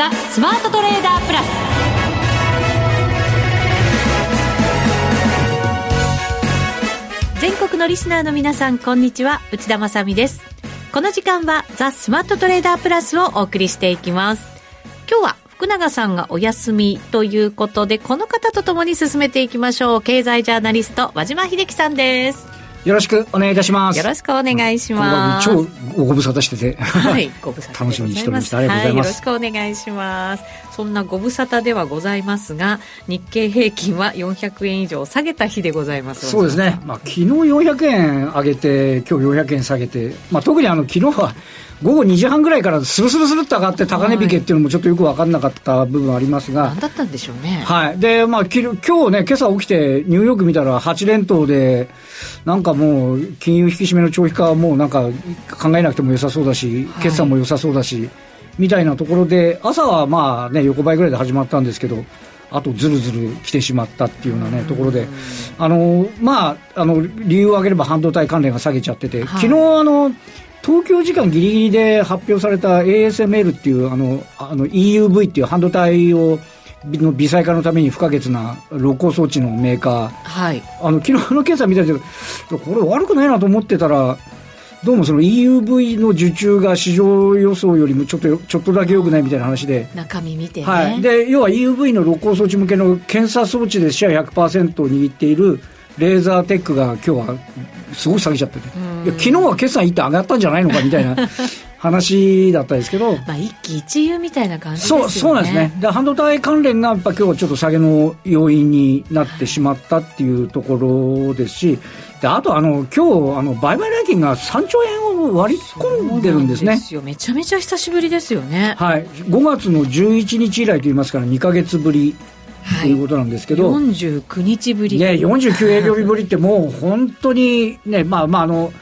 ザ・スマートトレーダープラス。全国のリスナーの皆さんこんにちは。内田まさです。この時間はザ・スマートトレーダープラスをお送りしていきます。今日は福永さんがお休みということでこの方とともに進めていきましょう。経済ジャーナリスト和島秀樹さんです。よろしくお願いいたします。よろしくお願いします。超ご無沙汰してて、はい、ご無沙汰楽しみにしておりました。ありがとうございます、はい。よろしくお願いします。そんなご無沙汰ではございますが、日経平均は400円以上下げた日でございます。そうですね。まあ昨日400円上げて、今日400円下げて、まあ特にあの昨日は午後2時半ぐらいからスルスルスルっと上がって高値引けっていうのもちょっとよく分かんなかった部分ありますが。何だったんでしょうね。はい。で、まあ、今日ね、今朝起きてニューヨーク見たら8連投で、なんかもう、金融引き締めの長期化はもうなんか考えなくても良さそうだし、決算も良さそうだし、みたいなところで、朝はまあね、横ばいぐらいで始まったんですけど、あとずるずる来てしまったっていうようなね、ところで、あの、まあ、あの、理由を挙げれば半導体関連が下げちゃってて、昨日あの、東京時間ぎりぎりで発表された ASML っていうあのあの EUV っていう半導体をの微細化のために不可欠な露光装置のメーカー、はい、あの昨日の決算見たけどこれ悪くないなと思ってたらどうもその EUV の受注が市場予想よりもちょっとちょっとだけ良くないみたいな話で。中身見て、ね、はい、で要は EUV の露光装置向けの検査装置でシェア100%を握っているレーザーテックが今日はすごい下げちゃってて、いや昨日は決算いって上がったんじゃないのかみたいな 話だったですけど、まあ、一喜一憂みたいな感じですよね。そうそうなんですね。で半導体関連がやっぱ今日はちょっと下げの要因になってしまったっていうところですし、であとあの今日あの売買代金が3兆円を割り込んでるんですね。ですよ。めちゃめちゃ久しぶりですよね。はい。5月の11日以来といいますから2か月ぶりということなんですけど、はい、49日ぶり。ね49営業日ぶりってもう本当にねまあまああの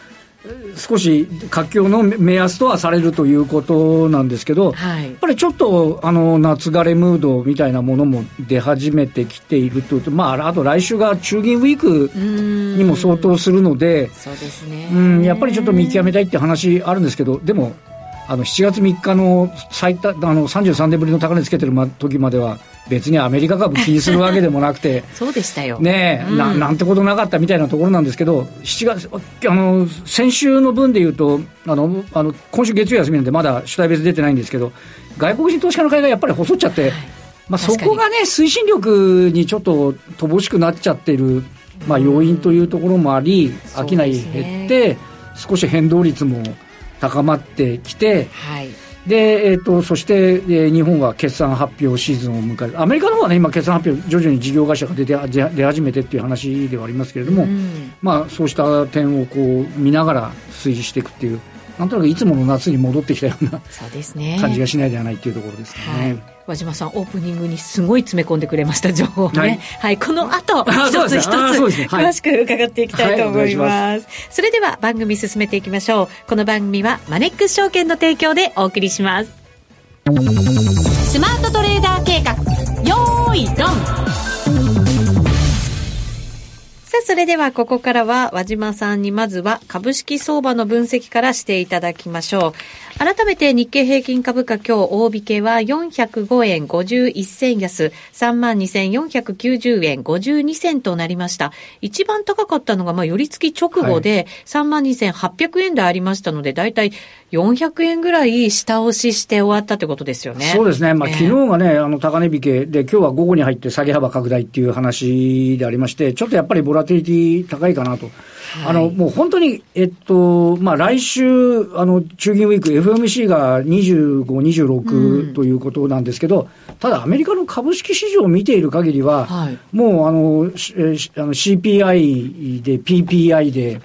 少し活況の目安とはされるということなんですけど、はい、やっぱりちょっとあの夏枯れムードみたいなものも出始めてきているというと、まあ、あと来週が中銀ウィークにも相当するので、そうですね。うんやっぱりちょっと見極めたいって話あるんですけど、でも、あの7月3日の最多あの33年ぶりの高値つけてる時までは、別にアメリカ株気にするわけでもなくて。そうでしたよ、ねえ、うん、ななんてことなかったみたいなところなんですけど、7月あの先週の分でいうとあのあの、今週月曜休みなんで、まだ主体別出てないんですけど、外国人投資家の買いがやっぱり細っちゃって、はい、まあ、そこがね、推進力にちょっと乏しくなっちゃってる、まあ、要因というところもあり、商い減って、少し変動率も高まってきて、はい。で、えーと、そして、えー、日本は決算発表シーズンを迎える、アメリカの方はね、今、決算発表、徐々に事業会社が出て出始めてっていう話ではありますけれども、うん、まあ、そうした点をこう見ながら推移していくっていう、なんとなくいつもの夏に戻ってきたようなね、感じがしないではないっていうところですね。はい和島さん、オープニングにすごい詰め込んでくれました情報ね。はい、はい、この後、一つ一つ、詳しく伺っていきたいと思います。それでは番組進めていきましょう。この番組はマネックス証券の提供でお送りします。スマートトレーダー計画、よーい、ドンさあ、それではここからは和島さんにまずは株式相場の分析からしていただきましょう。改めて日経平均株価今日大引けは405円51銭安、32,490円52銭となりました。一番高かったのが、まあ、寄り付き直後で32,800円でありましたので、だいたい400円ぐらい下押しして終わったということですよね。そうですね。まあ、昨日がね、あの、高値引けで、今日は午後に入って下げ幅拡大っていう話でありまして、ちょっとやっぱりボラティリティ高いかなと。あの、もう本当に、えっと、まあ、来週、あの、中銀ウィーク、FOMC が25、26ということなんですけど、うん、ただアメリカの株式市場を見ている限りは、はい、もう、あの、あの CPI で PPI で、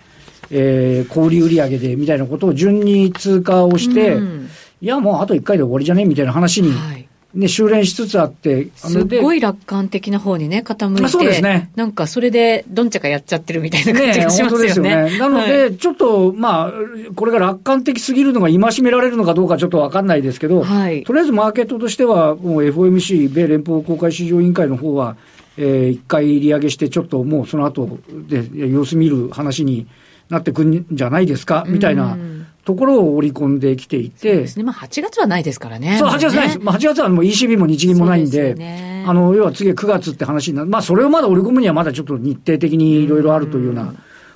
えー、小売売上でみたいなことを順に通過をして、うん、いや、もうあと1回で終わりじゃねみたいな話に、はいね、修練しつつあって、すごい楽観的な方にね、傾いて、そうですね。なんかそれで、どんちゃかやっちゃってるみたいな感じがしますよね。ねですよね。なので、はい、ちょっと、まあ、これが楽観的すぎるのが戒められるのかどうかちょっとわかんないですけど、はい、とりあえずマーケットとしては、もう FOMC、米連邦公開市場委員会の方は、えー、一回利上げして、ちょっともうその後で様子見る話になってくるんじゃないですか、みたいなところを織り込んできていて。そうですね。まあ8月はないですからね。そう、8月ないです。まあ8月はもう ECB も日銀もないんで、であの、要は次9月って話になる。まあそれをまだ織り込むにはまだちょっと日程的にいろいろあるというような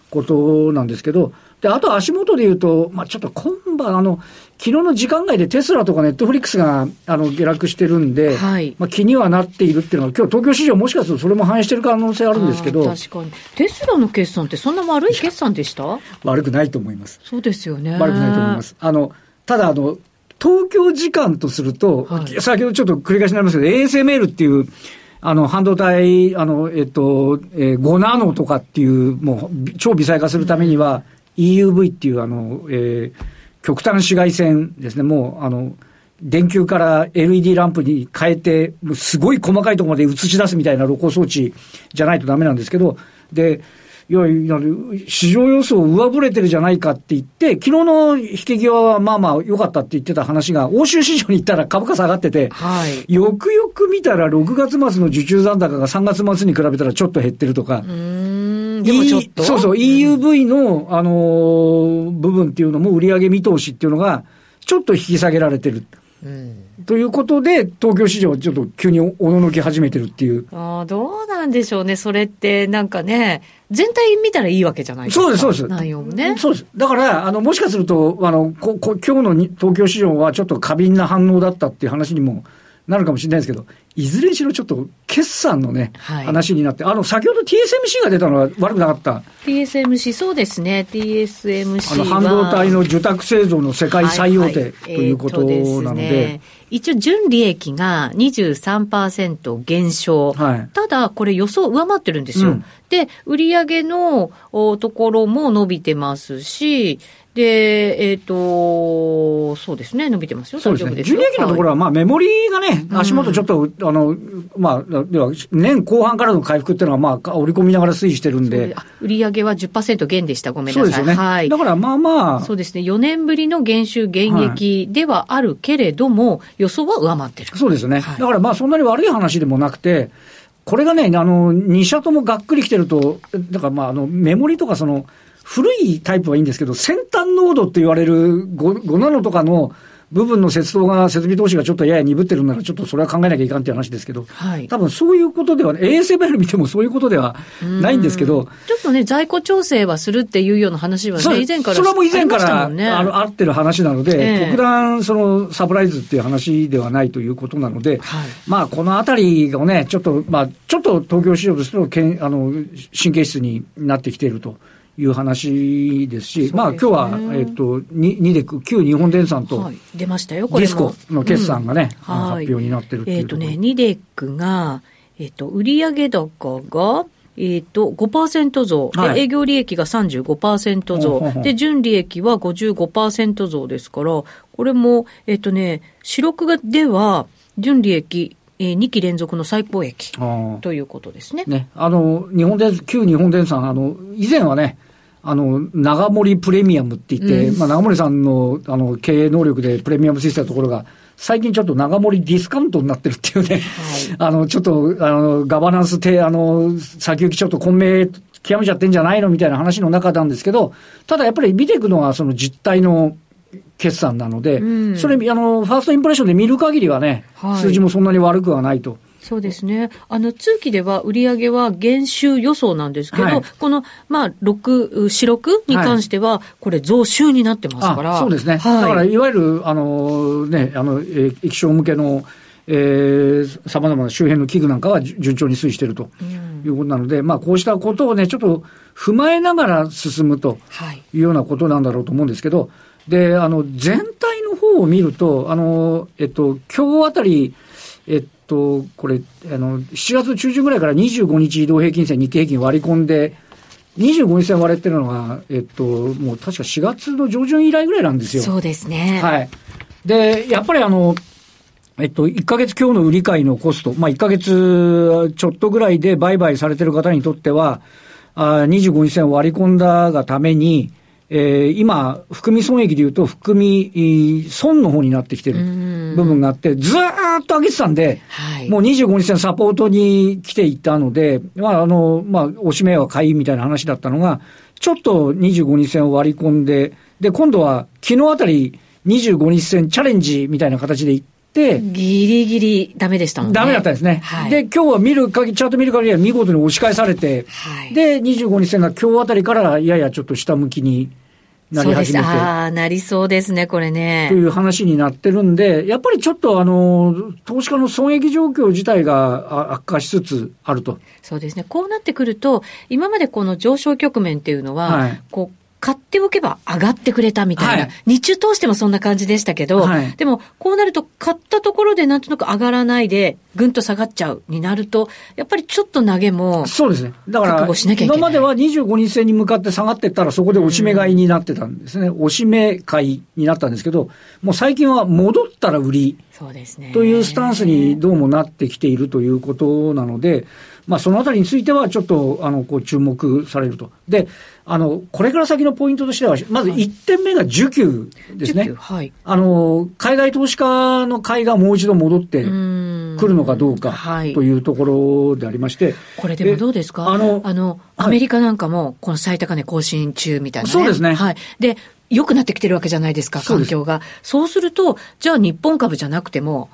ことなんですけど、で、あと足元で言うと、まあちょっと今晩あの、昨日の時間外でテスラとかネットフリックスがあの下落してるんで、はい、まあ気にはなっているっていうのは、今日東京市場もしかするとそれも反映してる可能性あるんですけど。確かに。テスラの決算ってそんな悪い決算でした？悪くないと思います。そうですよね。悪くないと思います。あの、ただあの、東京時間とすると、はい、先ほどちょっと繰り返しになりますけど、ASML っていう、あの、半導体、あの、えっと、えー、5ナノとかっていう、もう、超微細化するためには、EUV っていう、あの、えー、極端紫外線ですね、もう、あの、電球から LED ランプに変えて、すごい細かいところまで映し出すみたいな露光装置じゃないとダメなんですけど、で、いや、市場予想上振れてるじゃないかって言って、昨日の引け際はまあまあ良かったって言ってた話が、欧州市場に行ったら株価下がってて、はい、よくよく見たら6月末の受注残高が3月末に比べたらちょっと減ってるとか、でもちょっと、そうそう、EUV の、あのー、部分っていうのも売上見通しっていうのが、ちょっと引き下げられてる。うん、ということで、東京市場ちょっと急におののき始めてるっていう。ああ、どうなんでしょうね、それって、なんかね、全体見たらいいわけじゃないですか。そうです、そうです。内容もね。そうです。だから、あの、もしかすると、あの、ここ今日の東京市場はちょっと過敏な反応だったっていう話にもなるかもしれないですけど、いずれにしろちょっと決算のね、はい、話になって、あの、先ほど TSMC が出たのは悪くなかった？TSMC、そうですね。TSMC あの、半導体の受託製造の世界最大手、ということなので。一応、純利益が23%減少。はい、ただ、これ予想上回ってるんですよ。うん、で、売上のところも伸びてますし、で、えっ、ー、と、そうですね、伸びてますよ、そうですね。ジュニア機のところは、まあ、メモリーがね、足元ちょっと、うん、あの、まあ、では、年後半からの回復っていうのは、まあ、織り込みながら推移してるんで。売上は10%減でした、ごめんなさい。そうですよね。はい。だから、まあまあ。そうですね、4年ぶりの減収減益ではあるけれども、はい、予想は上回ってる。そうですね。はい、だから、まあ、そんなに悪い話でもなくて、これがね、あの、2社ともがっくりきてると、だからまあ、あの、メモリとかその、古いタイプはいいんですけど、先端ノードって言われる 5, 5ナノとかの部分のが、設備投資がちょっとやや鈍ってるなら、ちょっとそれは考えなきゃいかんっていう話ですけど、はい、多分そういうことでは、ASML 見てもそういうことではないんですけど、ちょっとね、在庫調整はするっていうような話はね、以前からそれはもう以前からあ、ね、あの合ってる話なので、えー、特段そのサプライズっていう話ではないということなので、はい、まあこのあたりがね、ちょっと、まあちょっと東京市場としてのけんあの神経質になってきていると。いう話ですし、すね、まあ今日は、えっ、ー、と、ニデク、旧日本電産と、はい、出ましたよ、これディスコの決算がね、うん、発表になってるっていうえっ、ー、とね、ニデクが、えっ、ー、と、売上高が、えっ、ー、と、5%増、はい、営業利益が35%増、ほほで、純利益は55%増ですから、これも、えっ、ー、とね、四六がでは、純利益、えー、2期連続の最高益ということですね。ね。あの、日本電、旧日本電産、あの、以前はね、あの、長森プレミアムって言って、うん、まあ、長森さんの、あの、経営能力でプレミアムついてたところが、最近ちょっと長森ディスカウントになってるっていうね、はい、あの、ちょっと、あの、ガバナンスて、あの、先行きちょっと混迷極めちゃってんじゃないのみたいな話の中なんですけど、ただやっぱり見ていくのはその実態の決算なので、うん、それ、あの、ファーストインプレッションで見る限りはね、はい、数字もそんなに悪くはないと。そうですね。あの、通期では売上は減収予想なんですけど、はい、この、まあ、6、四六に関しては、これ増収になってますから。そうですね。はい、だから、いわゆる、あの、ね、あの、液晶向けの、えー、様々な周辺の器具なんかは順調に推移しているということなので、うん、まあ、こうしたことをね、ちょっと踏まえながら進むというようなことなんだろうと思うんですけど、で、あの、全体の方を見ると、あの、えっと、今日あたり、えっと、これ、あの、7月中旬ぐらいから25日移動平均線、日経平均割り込んで、25日線割れてるのが、えっと、もう確か4月の上旬以来ぐらいなんですよ。そうですね。はい。で、やっぱりあの、えっと、1ヶ月今日の売り買いのコスト、まあ、1ヶ月ちょっとぐらいで売買されてる方にとっては、あ25日線割り込んだがために、えー、今、含み損益でいうと、含み損の方になってきてる部分があって、ずーっと上げてたんで、はい、もう25日線サポートに来ていたので、まあ、あの、まあ、おしめは買いみたいな話だったのが、ちょっと25日線を割り込んで、で、今度は昨日あたり25日線チャレンジみたいな形で行って、ギリギリダメでしたもんね。ダメだったんですね。はい、で、今日は見る限り、チャート見る限りは見事に押し返されて、はい、で、25日線が今日あたりからややちょっと下向きになり始めて。ああ、なりそうですね、これね。という話になってるんで、やっぱりちょっとあの、投資家の損益状況自体が悪化しつつあると。そうですね。こうなってくると、今までこの上昇局面っていうのは、はい、こう、買っておけば上がってくれたみたいな、はい、日中通してもそんな感じでしたけど、はい、でもこうなると買ったところでなんとなく上がらないで、ぐんと下がっちゃうになると、やっぱりちょっと投げも、そうですね。だから、今までは25日線に向かって下がっていったらそこで押し目買いになってたんですね。押し目買いになったんですけど、もう最近は戻ったら売り。そうですね。というスタンスにどうもなってきているということなので、まあそのあたりについてはちょっと、あの、こう注目されると。で、あの、これから先のポイントとしては、まず1点目が需給ですね。はい。あの、海外投資家の買いがもう一度戻ってくるのかどうかというところでありまして。これでもどうですか？あの、あの、アメリカなんかも、この最高値更新中みたいな、ね、そうですね。はい。で、良くなってきてるわけじゃないですか、環境が。そうすると、じゃあ日本株じゃなくても、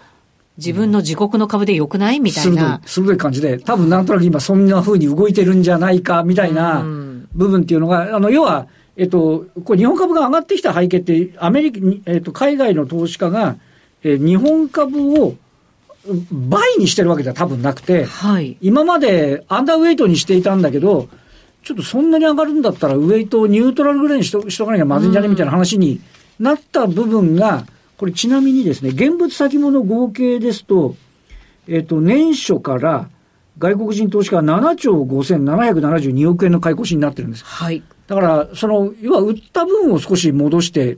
自分の自国の株で良くないみたいな。鋭い感じで、多分なんとなく今そんな風に動いてるんじゃないか、みたいな。部分っていうのが、あの、要は、えっと、これ日本株が上がってきた背景って、アメリカ、えっと、海外の投資家が、えー、日本株を倍にしてるわけでは多分なくて、はい、今までアンダーウェイトにしていたんだけど、ちょっとそんなに上がるんだったら、ウェイトをニュートラルぐらいにしとしとかなきゃまずいんじゃねみたいな話になった部分が、これちなみにですね、現物先物合計ですと、えっと、年初から外国人投資家は7兆5772億円の買い越しになってるんです。はい。だから、その、要は売った分を少し戻して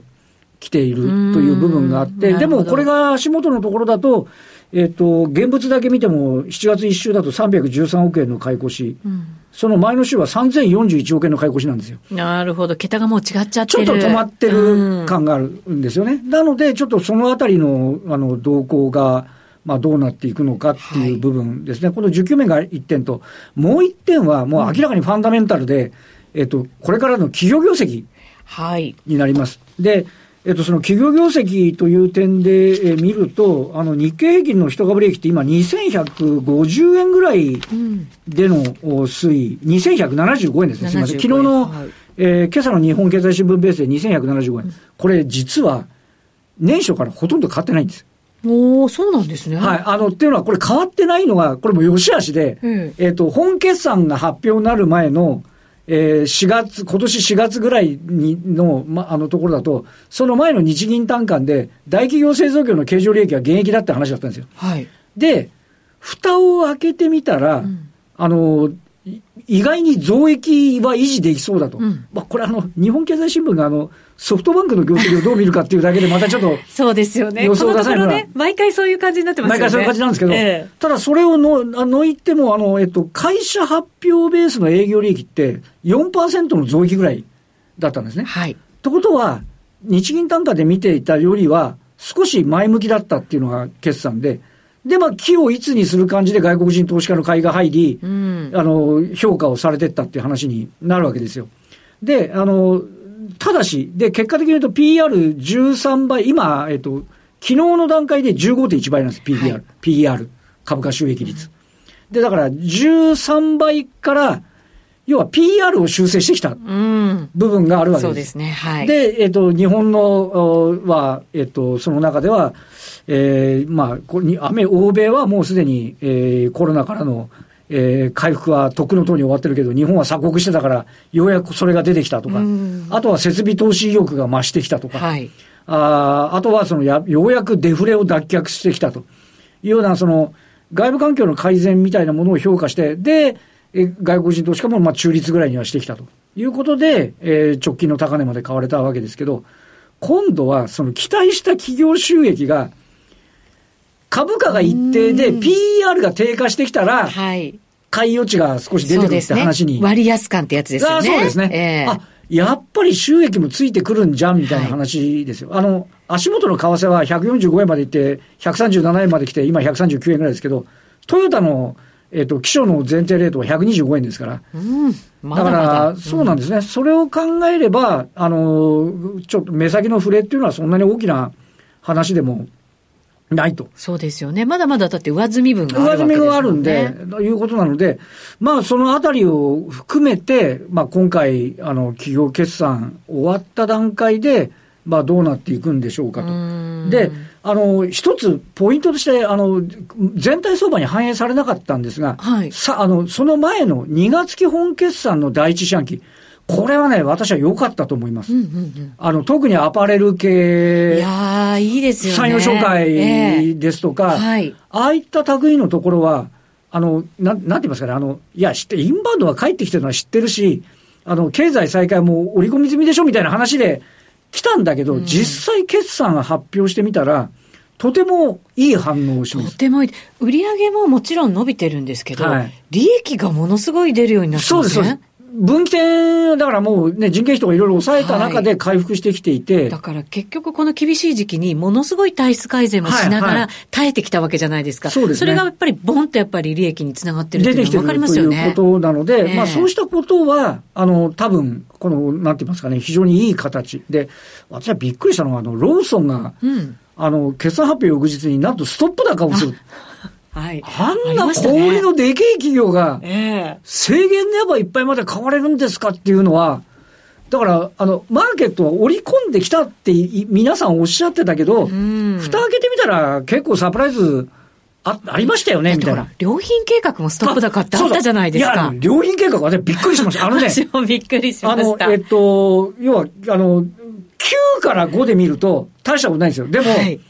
きているという部分があって、でもこれが足元のところだと、えっ、ー、と、現物だけ見ても、7月1週だと313億円の買い越し、うん、その前の週は3041億円の買い越しなんですよ。なるほど、桁がもう違っちゃってる。ちょっと止まってる感があるんですよね。うん、なので、ちょっとそのあたりの、あの、動向が、まあ、どうなっていくのかっていう部分ですね、はい、この需給面が1点と、もう1点は、もう明らかにファンダメンタルで、えっと、これからの企業業績になります。はい、で、えっと、その企業業績という点で、え見ると、あの、日経平均の一株利益って今2150円ぐらいでの推移、2175円ですね。すみません。昨日の、はい、えー、今朝の日本経済新聞ベースで2175円。これ実は、年初からほとんど変わってないんです。おそうなんですね。はい。あの、っていうのは、これ変わってないのが、これも良し悪しで、うん、えっ、ー、と、本決算が発表になる前の、えー、4月、今年4月ぐらいにの、ま、あのところだと、その前の日銀単価で、大企業製造業の経常利益は現役だって話だったんですよ。はい。で、蓋を開けてみたら、うん、あの、意外に増益は維持できそうだと。うん、まあ、これあの、日本経済新聞があの、ソフトバンクの業績をどう見るかっていうだけで、またちょっと。そうですよね。予想出さないね。毎回そういう感じになってますよね。毎回そういう感じなんですけど、えただそれをの、あの言っても、あの、えっと、会社発表ベースの営業利益って4%の増益ぐらいだったんですね。はい。ということは、日銀単価で見ていたよりは、少し前向きだったっていうのが決算で、で、まあ、木をいつにする感じで外国人投資家の買いが入り、うん、あの、評価をされてったっていう話になるわけですよ。で、あの、ただし、で、結果的に言うと PR13 倍、今、えっと、昨日の段階で15.1倍なんです、PBR、はい、PER、株価収益率。で、だから13倍から、要は PR を修正してきた部分があるわけです。そうですね。はい。で、えっ、と、日本のは、えっ、と、その中では、えー、まあ、こに欧米はもうすでに、えー、コロナからの、えー、回復はとっくのとおり終わってるけど、日本は鎖国してたから、ようやくそれが出てきたとか、あとは設備投資意欲が増してきたとか、はい、ああとはそのや、ようやくデフレを脱却してきたと。いうような、その、外部環境の改善みたいなものを評価して、で、え外国人投資家もまあ中立ぐらいにはしてきたと。いうことで、えー、直近の高値まで買われたわけですけど、今度はその期待した企業収益が、株価が一定で PR が低下してきたら、はい。買い余地が少し出てくるって話に。ね、割安感ってやつですよね。そうですね。えー、あ、やっぱり収益もついてくるんじゃんみたいな話ですよ。はい、あの、足元の為替は145円まで行って、137円まで来て、今139円ぐらいですけど、トヨタのえっと、基礎の前提レートは125円ですから。うん、まだまだだから、そうなんですね。それを考えれば、あの、ちょっと目先の触れっていうのはそんなに大きな話でもないと。そうですよね。まだまだだって上積み分があるわけです、ね、上積みがあるんで、ということなので、まあそのあたりを含めて、まあ今回、あの、企業決算終わった段階で、まあどうなっていくんでしょうかと。で、あの、一つポイントとして、あの、全体相場に反映されなかったんですが、はい、さ、あの、その前の2月期本決算の第一四半期、これはね、私は良かったと思います。うんうんうん、あの、特にアパレル系。いやいいですよね。産業紹介ですとか、えーはい、ああいった類のところは、あの、なん、なんて言いますかね、あの、いや、知って、インバウンドが帰ってきてるのは知ってるし、あの、経済再開も織り込み済みでしょみたいな話で来たんだけど、うん、実際決算が発表してみたら、とてもいい反応をします。とてもいい。売上ももちろん伸びてるんですけど、はい、利益がものすごい出るようになってますね。そうです。分岐点、だからもうね、人件費とかいろいろ抑えた中で回復してきていて、はい、だから結局この厳しい時期にものすごい体質改善もしながら耐えてきたわけじゃないですか。そうですね。それがやっぱりボンとやっぱり利益につながってるっていうのが分かりますよね。出てきてるということなので、まあそうしたことは、あの、多分、この、なんて言いますかね、非常にいい形で、私はびっくりしたのは、あの、ローソンが、うん、あの、決算発表翌日になんとストップ高をする。はい。あんな小売りのでけえ企業が、制限でやばいっぱいまで買われるんですかっていうのは、だから、あの、マーケットは織り込んできたって皆さんおっしゃってたけど、蓋開けてみたら結構サプライズあありましたよね、みたいな。良品計画もストップ高ってあったじゃないですか。いや、良品計画はね、びっくりしました。あのね。私もびっくりしました。あの、えっと、要は、あの、9から5で見ると大したことないんですよ。でも、はい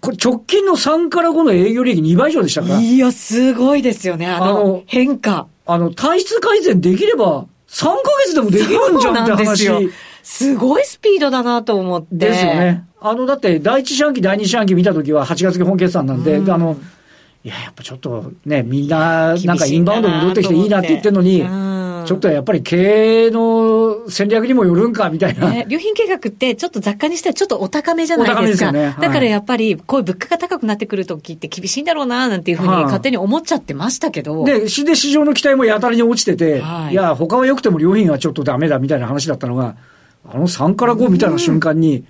これ直近の3から5の営業利益2倍以上でしたから。いや、すごいですよね、あの変化。あの、体質改善できれば、3ヶ月でもできるんじゃんって話。すごいスピードだなと思って。ですよね。あの、だって、第一四半期、第二四半期見たときは8月期本決算なんで、うん、あの、いや、やっぱちょっとね、みんな、なんかインバウンド戻ってきていいなって言ってるのに、うんちょっとやっぱり経営の戦略にもよるんかみたいな。ね、良品計画ってちょっと雑貨にしてはちょっとお高めじゃないですか。お高めですよね。はい、だからやっぱりこういう物価が高くなってくるときって厳しいんだろうななんていうふうに勝手に思っちゃってましたけど。で、で、市場の期待もやたらに落ちてて、はい、いや、他は良くても良品はちょっとダメだみたいな話だったのが、あの3から5みたいな瞬間に、うん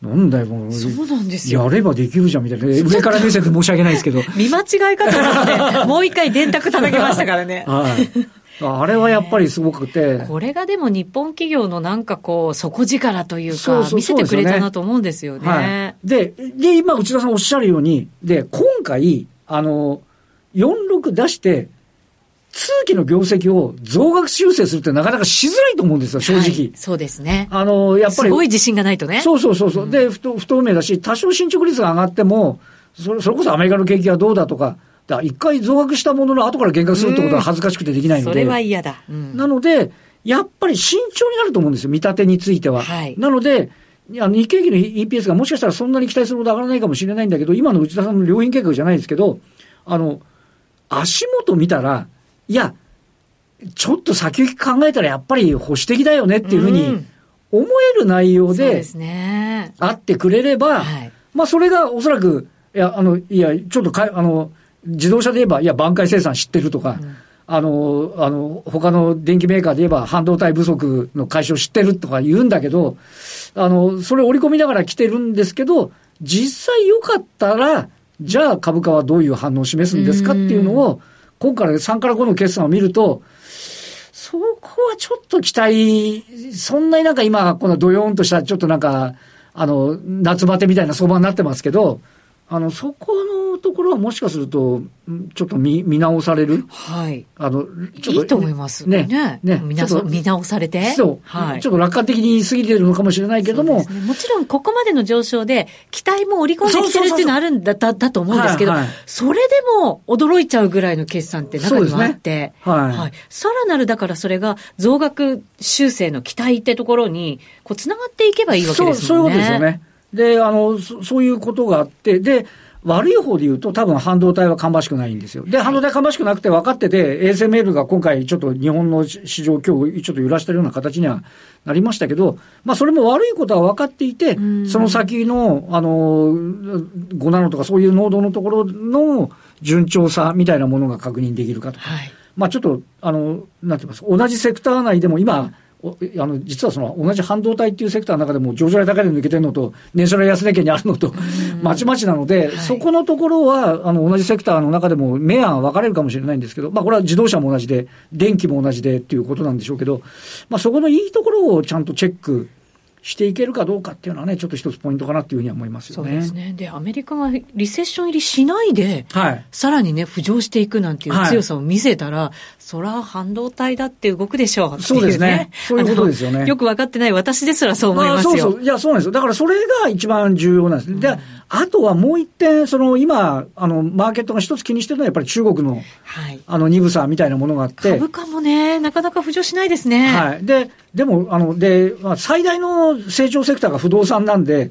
なんだよ、もう。そうなんですよ。やればできるじゃん、みたいな。上から目線で申し訳ないですけど。見間違い方なもう一回電卓叩きましたからね。はい。あれはやっぱりすごくて。これがでも日本企業のなんかこう、底力というか、見せてくれたなと思うんですよね。はい、で、で、今内田さんおっしゃるように、で、今回、あの、46出して、通期の業績を増額修正するってなかなかしづらいと思うんですよ、正直。はい、そうですね。あの、やっぱり。すごい自信がないとね。そうそうそうそう。うん、で不、不透明だし、多少進捗率が上がっても、それそれこそアメリカの景気がどうだとか、だ一回増額したものの後から減額するってことは恥ずかしくてできないので。それは嫌だ。うん、なので、やっぱり慎重になると思うんですよ、見立てについては。はい、なので、あの日経平均の EPS がもしかしたらそんなに期待するほど上がらないかもしれないんだけど、今の内田さんの良品計画じゃないですけど、あの、足元見たら、いや、ちょっと先行き考えたらやっぱり保守的だよねっていうふうに思える内容で、あってくれれば、はい、まあそれがおそらく、いや、あの、いや、ちょっとか、あの、自動車で言えば、いや、挽回生産知ってるとか、うん、あの、あの、他の電機メーカーで言えば、半導体不足の解消知ってるとか言うんだけど、あの、それ織り込みながら来てるんですけど、実際良かったら、じゃあ株価はどういう反応を示すんですかっていうのを、今回3から5の決算を見ると、そこはちょっと期待、そんなになんか今、このドヨーンとした、ちょっとなんか、あの、夏バテみたいな相場になってますけど、あの、そこのところはもしかすると、ちょっと見見直される？はい。あの、ちょっと。いいと思いますね。ね。ね見見直されて？そう。はい。ちょっと楽観的に過ぎてるのかもしれないけども。ね、もちろん、ここまでの上昇で、期待も織り込んできてるっていうのはあるんだ、だ、だと思うんですけど、はいはい、それでも驚いちゃうぐらいの決算って中にはあって、ね、はい。はい。さらなる、だからそれが増額修正の期待ってところに、こう、つながっていけばいいわけですもんね。そう、そういうことですよね。で、あの、そそういうことがあって、で、悪い方で言うと、多分半導体は芳しくないんですよ。で、半導体芳しくなくて分かってて、ASML が今回ちょっと日本の市場今日ちょっと揺らしてるような形にはなりましたけど、まあそれも悪いことは分かっていて、その先の、あの、5ナノとかそういう濃度のところの順調さみたいなものが確認できるかとか。はい、まあちょっと、あの、なんて言いますか、同じセクター内でも今、あの実はその同じ半導体っていうセクターの中でも上場来高値抜けてるのと、年初来安値圏にあるのと、まちまちなので、はい、そこのところはあの同じセクターの中でも明暗分かれるかもしれないんですけど、まあ、これは自動車も同じで、電気も同じでっていうことなんでしょうけど、まあ、そこのいいところをちゃんとチェックしていけるかどうかっていうのはね、ちょっと一つポイントかなっていうふうには思いますよね。そうですね。で、アメリカがリセッション入りしないで、はい、さらにね、浮上していくなんていう強さを見せたら、はい、そら半導体だって動くでしょう、ね、そうですね。そういうことですよね。よく分かってない私ですらそう思いますよ。まあ、そうそう。いや、そうなんですよ。だからそれが一番重要なんです。うん、で、あとはもう一点、その今、あの、マーケットが一つ気にしてるのはやっぱり中国の、はい、あの、鈍さみたいなものがあって。株価もね、なかなか浮上しないですね。はい。で、でも、あの、で、まあ、最大の成長セクターが不動産なんで、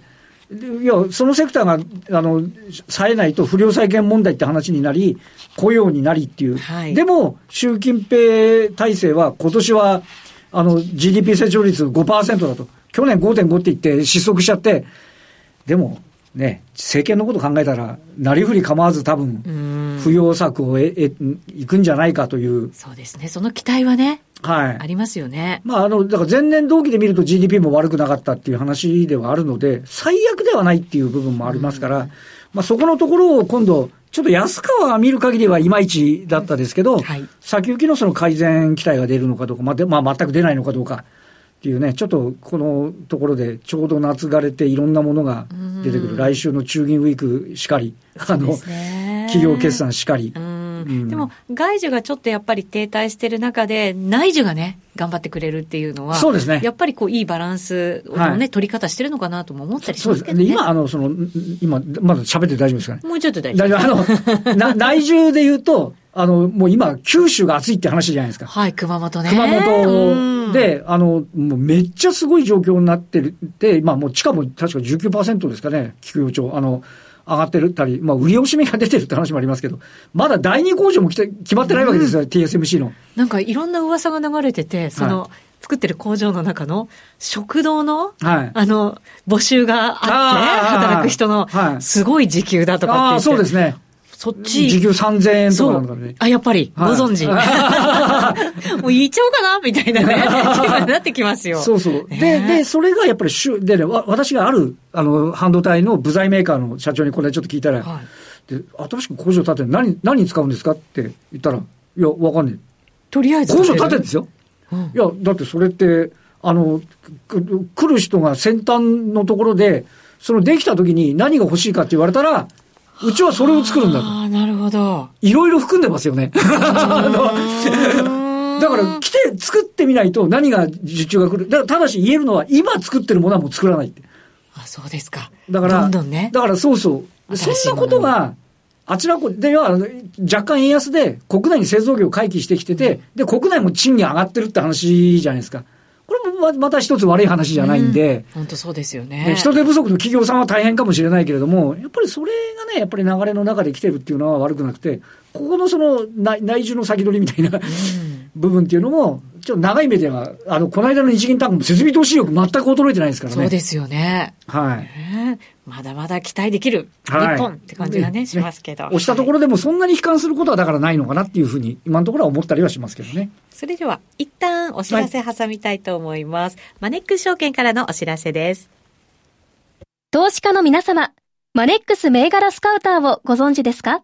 いや、そのセクターが、あの、冴えないと不良債権問題って話になり、雇用になりっていう。はい、でも、習近平体制は今年は、あの、GDP 成長率5%だと。去年5.5って言って失速しちゃって、でも、ね、政権のこと考えたら、なりふり構わず多分、不要策をえ、え、いくんじゃないかという。そうですね。その期待はね。はい。ありますよね。まあ、あの、だから前年同期で見ると GDP も悪くなかったっていう話ではあるので、最悪ではないっていう部分もありますから、まあそこのところを今度、ちょっと安川が見る限りはいまいちだったですけど、はい、先行きのその改善期待が出るのかどうか、まあ、まあ、全く出ないのかどうか。っていうね、ちょっとこのところでちょうど夏枯れていろんなものが出てくる、来週の中銀ウィークしかり、あの、企業決算しかり。でも、外需がちょっとやっぱり停滞してる中で、内需がね、頑張ってくれるっていうのは、そうですね。やっぱりこう、いいバランスのね、はい、取り方してるのかなとも思ったりしますけどね。今、あの、その、今、まだ喋って大丈夫ですかね？もうちょっと大丈夫。あの、内需で言うと、あの、もう今、九州が暑いって話じゃないですか。はい、熊本ね。熊本で、あの、もうめっちゃすごい状況になってるって、まあもう地価も確か19%ですかね、菊陽町。あの、上がってるったり、まあ、売り惜しみが出てるって話もありますけど、まだ第二工場も決まってないわけですよ、うん、TSMC の。なんかいろんな噂が流れてて、その、はい作ってる工場の中の食堂の、はい、あの、募集があって、働く人の、すごい時給だとかって言って。そうですね。そっち。時給3000円とかなんかね。あ、やっぱり、ご存知。もう言っちゃおうかなみたいなね、なってきますよ。そうそう。で、で、それがやっぱり、でね、私がある、あの、半導体の部材メーカーの社長にこれちょっと聞いたら、はい、で、新しく工場建てる何、何に使うんですかって言ったら、いや、わかんない。とりあえず。工場建てるんですよ。うん、いや、だってそれって、あの、来る人が先端のところで、そのできた時に何が欲しいかって言われたら、うちはそれを作るんだと。ああ、なるほど。いろいろ含んでますよね。だから来て作ってみないと何が受注が来る。だただし言えるのは今作ってるものはもう作らないって。あ、そうですか。だから、どんどんね。だからそうそう。そんなことが、あちらこ、で、は、若干円安で国内に製造業回帰してきてて、で、国内も賃金上がってるって話じゃないですか。これもまた一つ悪い話じゃないんで。本、当、そうですよね。人手不足の企業さんは大変かもしれないけれども、やっぱりそれがね、やっぱり流れの中で来てるっていうのは悪くなくて、ここのその内内需の先取りみたいな、部分っていうのも、ちょっと長い目では、あの、この間の日銀単価も設備投資力全く衰えてないですからね。そうですよね。はい。まだまだ期待できる日本って感じがね、しますけど。押したところでもそんなに悲観することはだからないのかなっていうふうに、今のところは思ったりはしますけどね。それでは、一旦お知らせ挟みたいと思います。はい、マネックス証券からのお知らせです。投資家の皆様、マネックス銘柄スカウターをご存知ですか？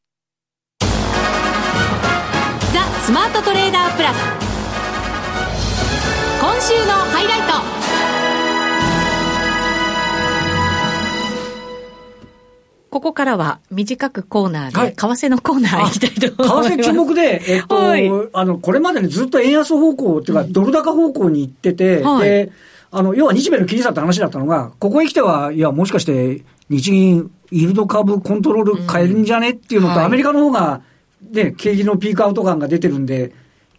スマートトレーダープラス。今週のハイライト。ここからは短くコーナーで、為替のコーナー行きたいと思います。為替注目で、えっと、はい、あの、これまでにずっと円安方向っていうか、ドル高方向に行ってて、はい、で、あの、要は日米の切り差って話だったのが、ここへ来ては、いや、もしかして、日銀、イールド株コントロール変えるんじゃねっていうのと、アメリカの方が、ね、景気のピークアウト感が出てるんで、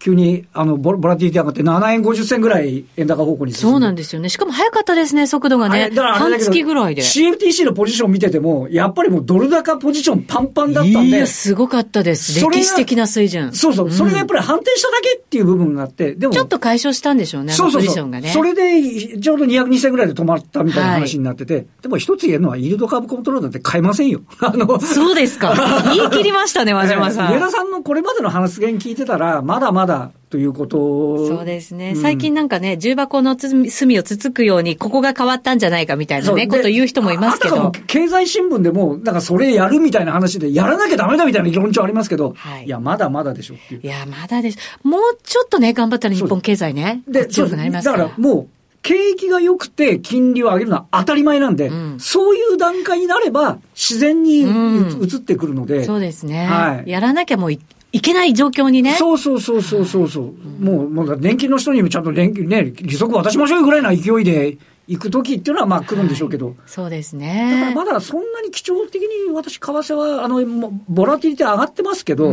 急にあのボラティリティ上がって7円50銭ぐらい円高方向にそうなんですよね。しかも早かったですね、速度がね。だから半月ぐらいで。CFTC のポジション見てても、やっぱりもうドル高ポジションパンパンだったんで。いや、すごかったです。歴史的な水準。そうそう。それがやっぱり反転しただけっていう部分があって、でも。ちょっと解消したんでしょうね、そうそうそう。ね、それで、ちょうど202銭ぐらいで止まったみたいな話になってて、はい、でも一つ言えるのは、イールド株コントロールなんて買えませんよ。あの、そうですか。言い切りましたね、和島さん。上田さんのこれまでの発言聞いてたら、まだまだ、ということそうですね、うん、最近なんかね、重箱の隅をつつくように、ここが変わったんじゃないかみたいなね、こと言う人もいますけど。経済新聞でも、なんかそれやるみたいな話で、やらなきゃダメだみたいな論調ありますけど、はい、いや、まだまだでしょっていう。いや、まだです。もうちょっとね、頑張ったら日本経済ね、で強くなりますから。だからもう、景気が良くて金利を上げるのは当たり前なんで、うん、そういう段階になれば自然に移ってくるので、うん、そうですね。はい。やらなきゃもういけない状況にね。そうそうそうそうそうそう、うん、もう、もう年金の人にもちゃんと年金ね、利息渡しましょうぐらいな勢いで行く時っていうのはまあ来るんでしょうけど、はい、そうですね。だからまだそんなに基調的に私、為替は、あの、ボラティリティ上がってますけど、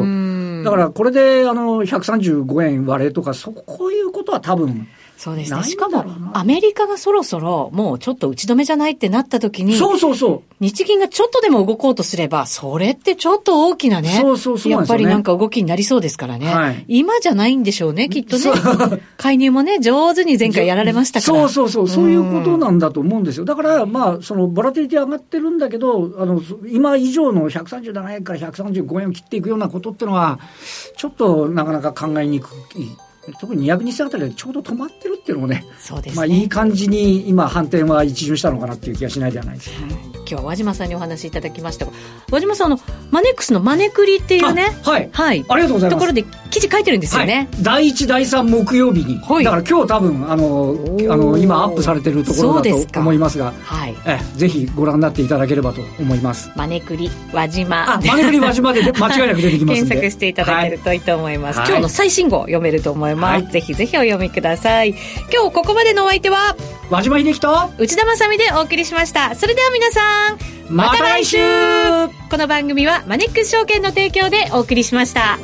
だからこれで、あの、135円割れとか、そこういうことは多分、そうですね。しかも、アメリカがそろそろ、もうちょっと打ち止めじゃないってなった時に、そうそうそう。日銀がちょっとでも動こうとすれば、それってちょっと大きなね、そうそうそう、ね、やっぱりなんか動きになりそうですからね。はい、今じゃないんでしょうね、きっとね。介入もね、上手に前回やられましたから。そうそうそう、そういうことなんだと思うんですよ。だから、まあ、その、ボラティリティ上がってるんだけど、あの、今以上の137円から135円を切っていくようなことってのは、ちょっとなかなか考えにくい。特に200日あたりでちょうど止まってるっていうのもね、そうです、ね、まあ、いい感じに今、反転は一巡したのかなっていう気がしないではないですね。今日は和島さんにお話しいただきましたが、和島さんのマネックスのマネクリっていうね、はい、はい、ありがとうございます。ところで記事書いてるんですよね。はい、第1、第3木曜日に、はい、だから今日多分あのあの今アップされてるところだと思いますが、はい、えぜひご覧になっていただければと思います。マネクリ和島、あマネクリ和島で 間違いなく出てきます検索していただけるといいと思います。今日の最新号読めると思います。ぜひぜひお読みください。今日ここまでのお相手は和島秀樹と内田まさみでお送りしました。それでは皆さん。また来週この番組はマネックス証券の提供でお送りしました。